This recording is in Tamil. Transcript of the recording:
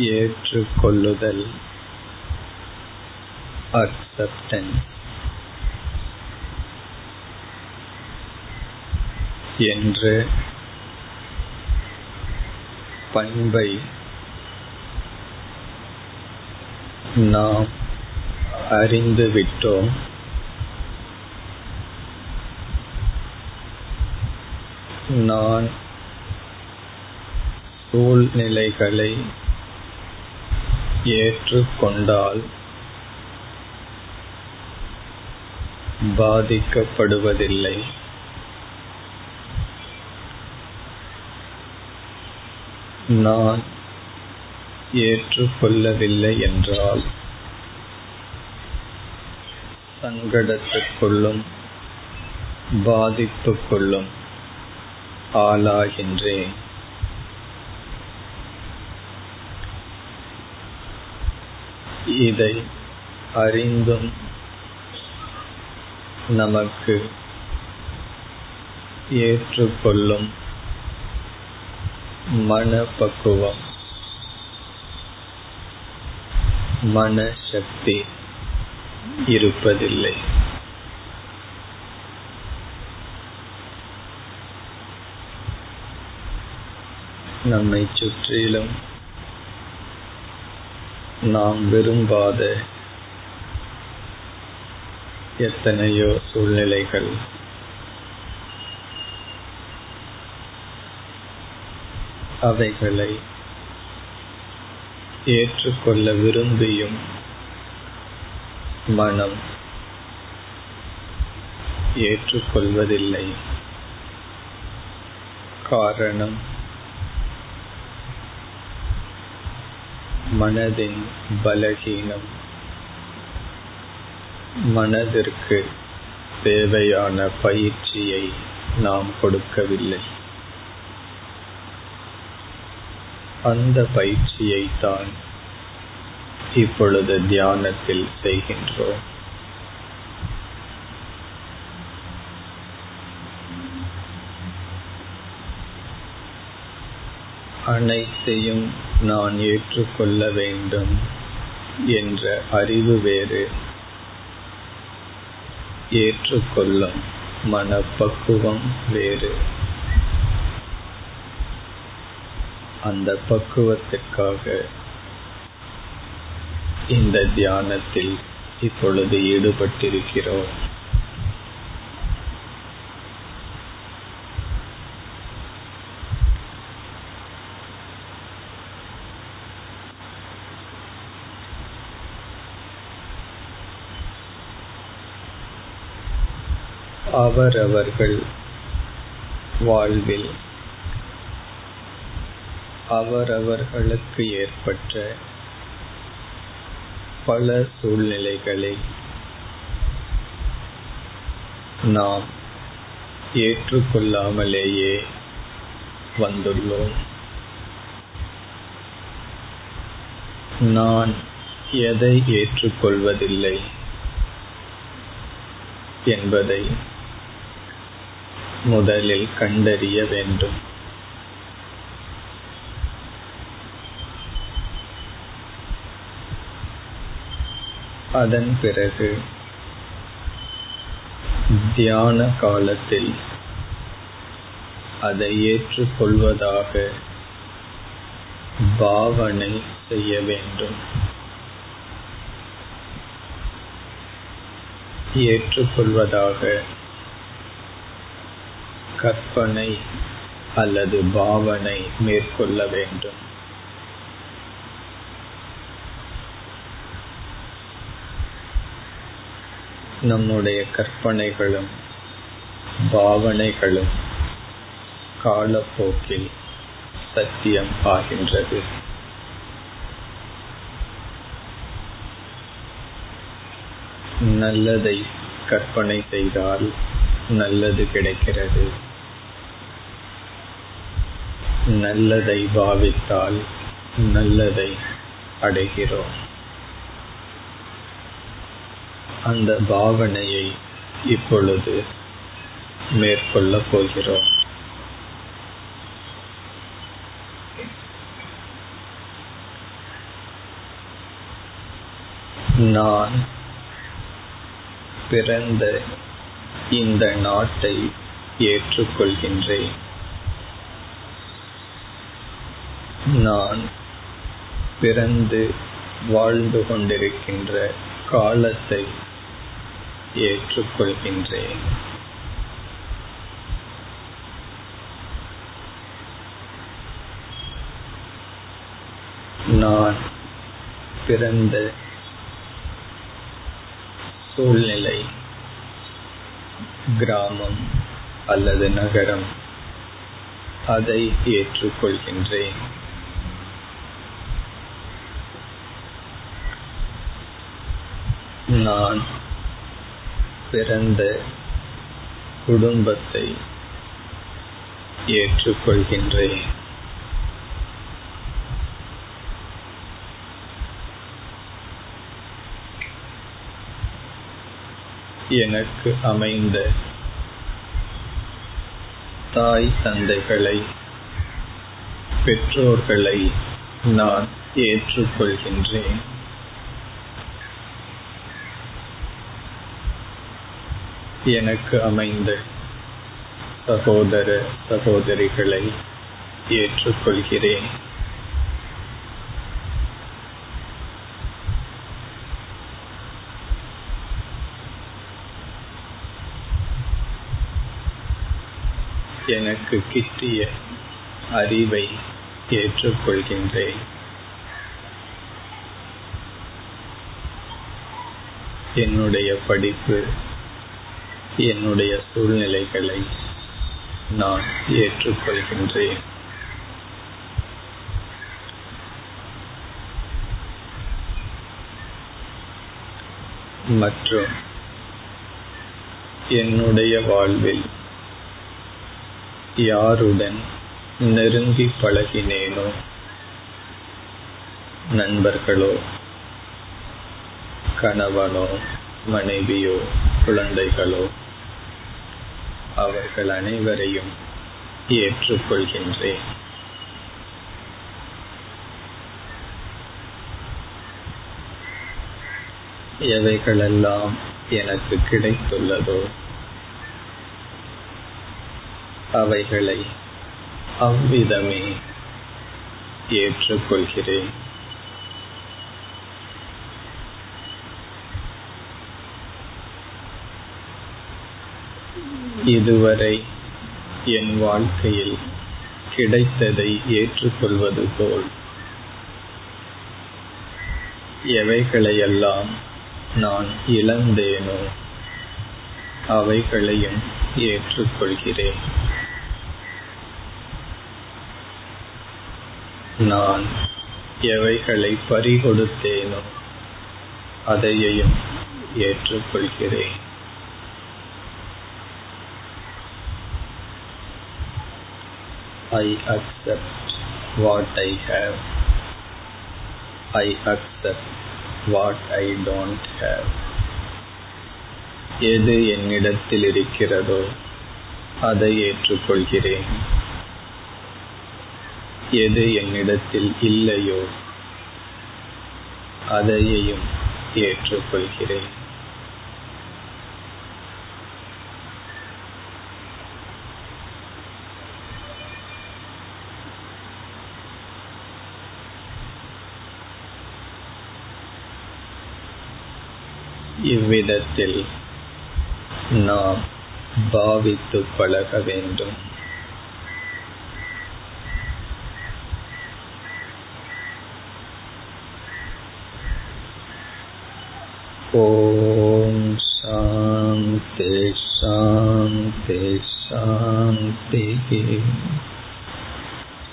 ஏற்றுக்கொள்ளுதல் அக்செப்டன்ஸ் என்ற பண்பை நாம் அறிந்துவிட்டோம். நான் சூழ்நிலைகளை ஏற்றுக்கொண்டால் பாதிக்கப்படுவதில்லை. நான் ஏற்றுக்கொள்ளவில்லை என்றால் சங்கடத்துக்குள்ளும் பாதிப்புக்குள்ளும் ஆளாகின்றேன். இதை அறிந்தும் நமக்கு ஏற்றுக்கொள்ளும் மனப்பக்குவம் மனசக்தி இருப்பதில்லை. நம்மை சுற்றிலும் நாம் விரும்பாத எத்தனையோ சூழ்நிலைகள். அவைகளை ஏற்றுக்கொள்ள விரும்பியும் மனம் ஏற்றுக்கொள்வதில்லை. காரணம் மனதின் பலகீனம். மனதிற்கு தேவையான பயிற்சியை நாம் கொடுக்கவில்லை. அந்த பயிற்சியை தான் இப்பொழுது தியானத்தில் செய்கின்றோம். அனைத்தையும் நான் ஏற்றுக்கொள்ள வேண்டும் என்ற அறிவு வேறு. ஏற்றுக்கொள்ளும் மனப்பக்குவம் வேறு. அந்த பக்குவத்திற்காக இந்த தியானத்தில் இப்பொழுது ஈடுபட்டிருக்கிறோம். அவரவர்கள் வாழ்வில் அவரவர்களுக்கு ஏற்பட்ட பல சூழ்நிலைகளை நாம் ஏற்றுக்கொள்ளாமலேயே வந்துள்ளோம். நான் எதை ஏற்றுக்கொள்வதில்லை என்பதை முதலில் கண்டறிய வேண்டும். அதன் பிறகு தியான காலத்தில் அதை ஏற்றுக்கொள்வதாக பாவனை செய்ய வேண்டும். ஏற்றுக்கொள்வதாக கற்பனை அல்லது பாவனை மேற்கொள்ள வேண்டும். நம்முடைய கற்பனைகளும் பாவனைகளும் காலப்போக்கில் சத்தியம் ஆகின்றது. நல்லதை கற்பனை செய்தால் நல்லது கிடைக்கிறது. நல்லதை பாவித்தால் நல்லதை அடைகிறோம். அந்த பாவனையை இப்பொழுது மேற்கொள்ளப் போகிறோம். நான் பிறந்த இந்த நாட்டை ஏற்றுக்கொள்கின்றேன். நான் பிறந்து வாழ்ந்து கொண்டிருக்கின்ற காலத்தை ஏற்றுக்கொள்கின்றேன். நான் பிறந்த சூழ்நிலை கிராமம் அல்லது நகரம் அதை ஏற்றுக்கொள்கின்றேன். நான் பிறந்த குடும்பத்தை ஏற்றுக்கொள்கின்றேன். எனக்கு அமைந்த தாய் தந்தைகளை பெற்றோர்களை நான் ஏற்றுக்கொள்கின்றேன். எனக்கு அமைந்த சகோதர சகோதரிகளை ஏற்றுக்கொள்கிறேன். எனக்கு கிட்டிய அறிவை ஏற்றுக்கொள்கின்றேன். என்னுடைய படிப்பு என்னுடைய சூழ்நிலைகளை நான் ஏற்றுக்கொள்கின்றேன். மற்றும் என்னுடைய வாழ்வில் யாருடன் நெருங்கி பழகினேனோ நண்பர்களோ கணவனோ மனைவியோ குழந்தைகளோ அவர்கள் அனைவரையும் ஏற்றுக்கொள்கின்றேன். எவைகளெல்லாம் எனக்கு கிடைத்துள்ளதோ அவைகளை அவ்விதமே ஏற்றுக்கொள்கிறேன். இதுவரை என் வாழ்க்கையில் கிடைத்ததை ஏற்றுக்கொள்வது போல் எவைகளையெல்லாம் நான் இழந்தேனோ அவைகளையும் ஏற்றுக்கொள்கிறேன். நான் எவைகளை பறிகொடுத்தேனோ அதையையும் ஏற்றுக்கொள்கிறேன். I accept what I have I accept what I don't have எது என்னிடத்தில் இருக்கிறதோ அதை ஏற்றுக்கொள்கிறேன். எது என்னிடத்தில் இல்லையோ அதையையும் ஏற்றுக்கொள்கிறேன். இவ்விதத்தில் நாம் பாவித்து பழக வேண்டும் ॐ शान्ति शान्ति शान्तिः